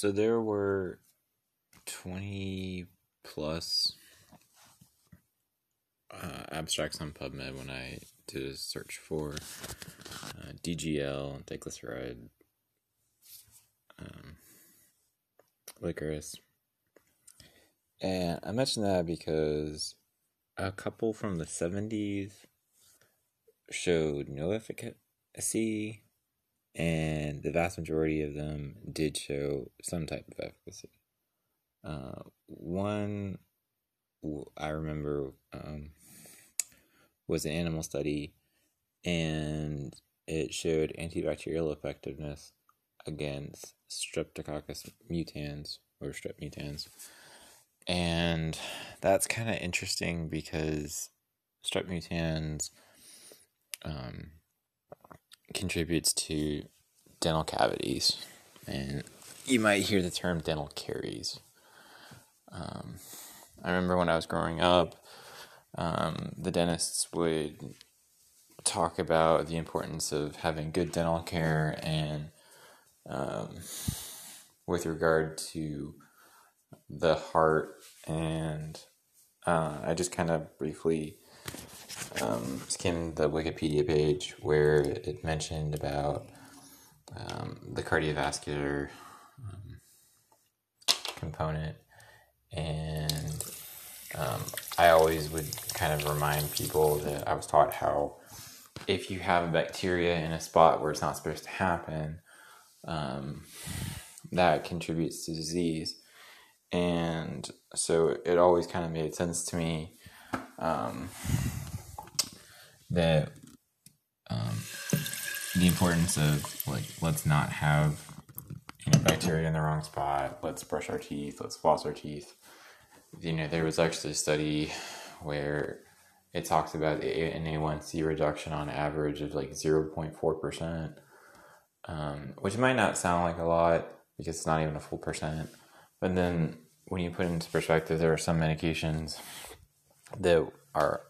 So there were 20 plus uh, abstracts on PubMed when I did a search for uh, DGL, diglyceride, um, licorice. And I mentioned that because a couple from the 70s showed no efficacy and the vast majority of them did show some type of efficacy. Uh, one I remember um, was an animal study, and it showed antibacterial effectiveness against Streptococcus mutans or strep mutans. And that's kind of interesting because strep mutans um, contributes to dental cavities, and you might hear the term dental caries. Um, I remember when I was growing up, um, the dentists would talk about the importance of having good dental care and um, with regard to the heart and uh, I just kind of briefly um, skimmed the Wikipedia page where it mentioned about um, the cardiovascular um, component, and um, I always would kind of remind people that I was taught how if you have a bacteria in a spot where it's not supposed to happen, um, that contributes to disease. And so it always kind of made sense to me um, that um, the importance of like let's not have you know bacteria in the wrong spot. Let's brush our teeth. Let's floss our teeth. You know, there was actually a study where it talks about an A1C reduction on average of like 0.4%, um, which might not sound like a lot because it's not even a full percent. But then when you put it into perspective, there are some medications that are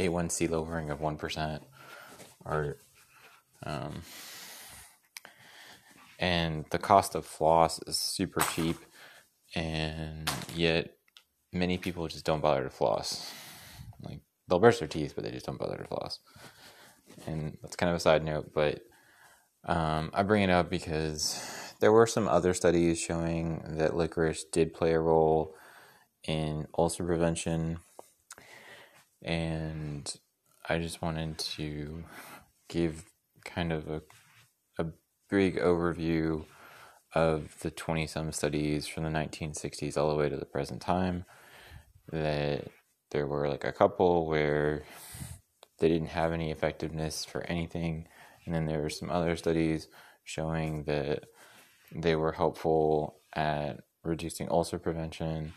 A1C lowering of 1% are, um, and the cost of floss is super cheap, and yet many people just don't bother to floss. Like they'll brush their teeth, but they just don't bother to floss. And that's kind of a side note, but um, I bring it up because there were some other studies showing that licorice did play a role in ulcer prevention, and I just wanted to give kind of a, a big overview of the 20 some studies from the 1960s all the way to the present time. That there were like a couple where they didn't have any effectiveness for anything. And then there were some other studies showing that they were helpful at reducing ulcer prevention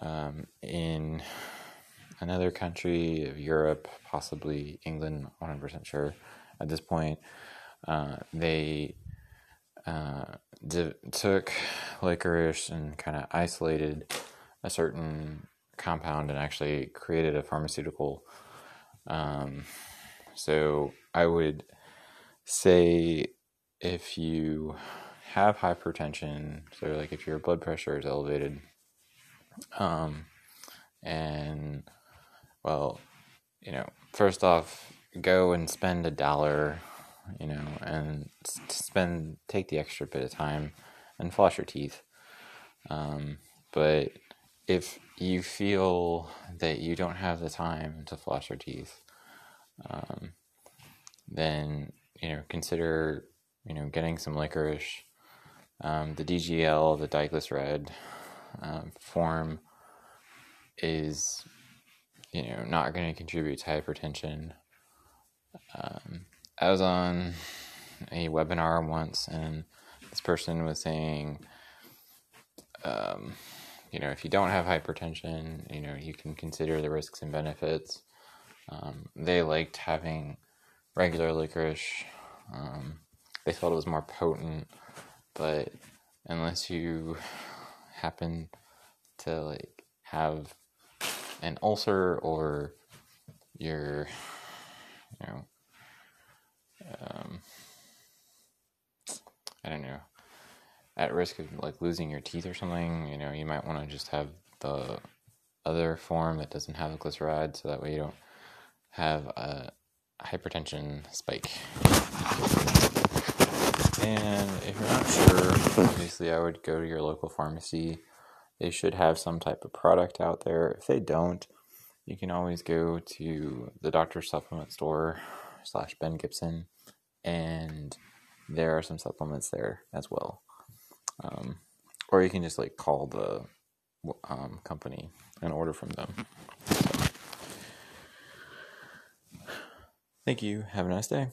um, in another country of Europe, possibly England, 100% sure at this point. Uh, they uh, d- took licorice and kind of isolated a certain compound and actually created a pharmaceutical. Um, so I would say if you have hypertension, so like if your blood pressure is elevated, um, and well, you know, first off, go and spend a dollar, you know, and spend take the extra bit of time and floss your teeth. Um, but if you feel that you don't have the time to floss your teeth, um, then you know consider you know getting some licorice. Um, the DGL, the diglyceride um, form, is you know not going to contribute to hypertension. Um, I was on a webinar once, and this person was saying, um, you know, if you don't have hypertension, you know, you can consider the risks and benefits. Um, they liked having regular licorice. Um, they felt it was more potent, but unless you happen to like have an ulcer or you're, you know, um, I don't know, at risk of like losing your teeth or something, you know, you might want to just have the other form that doesn't have the glyceride so that way you don't have a hypertension spike. And if you're not sure, obviously I would go to your local pharmacy. They should have some type of product out there. If they don't, you can always go to the doctor's supplement store slash Ben Gibson, and there are some supplements there as well. Um, or you can just like call the um, company and order from them. So, thank you. Have a nice day.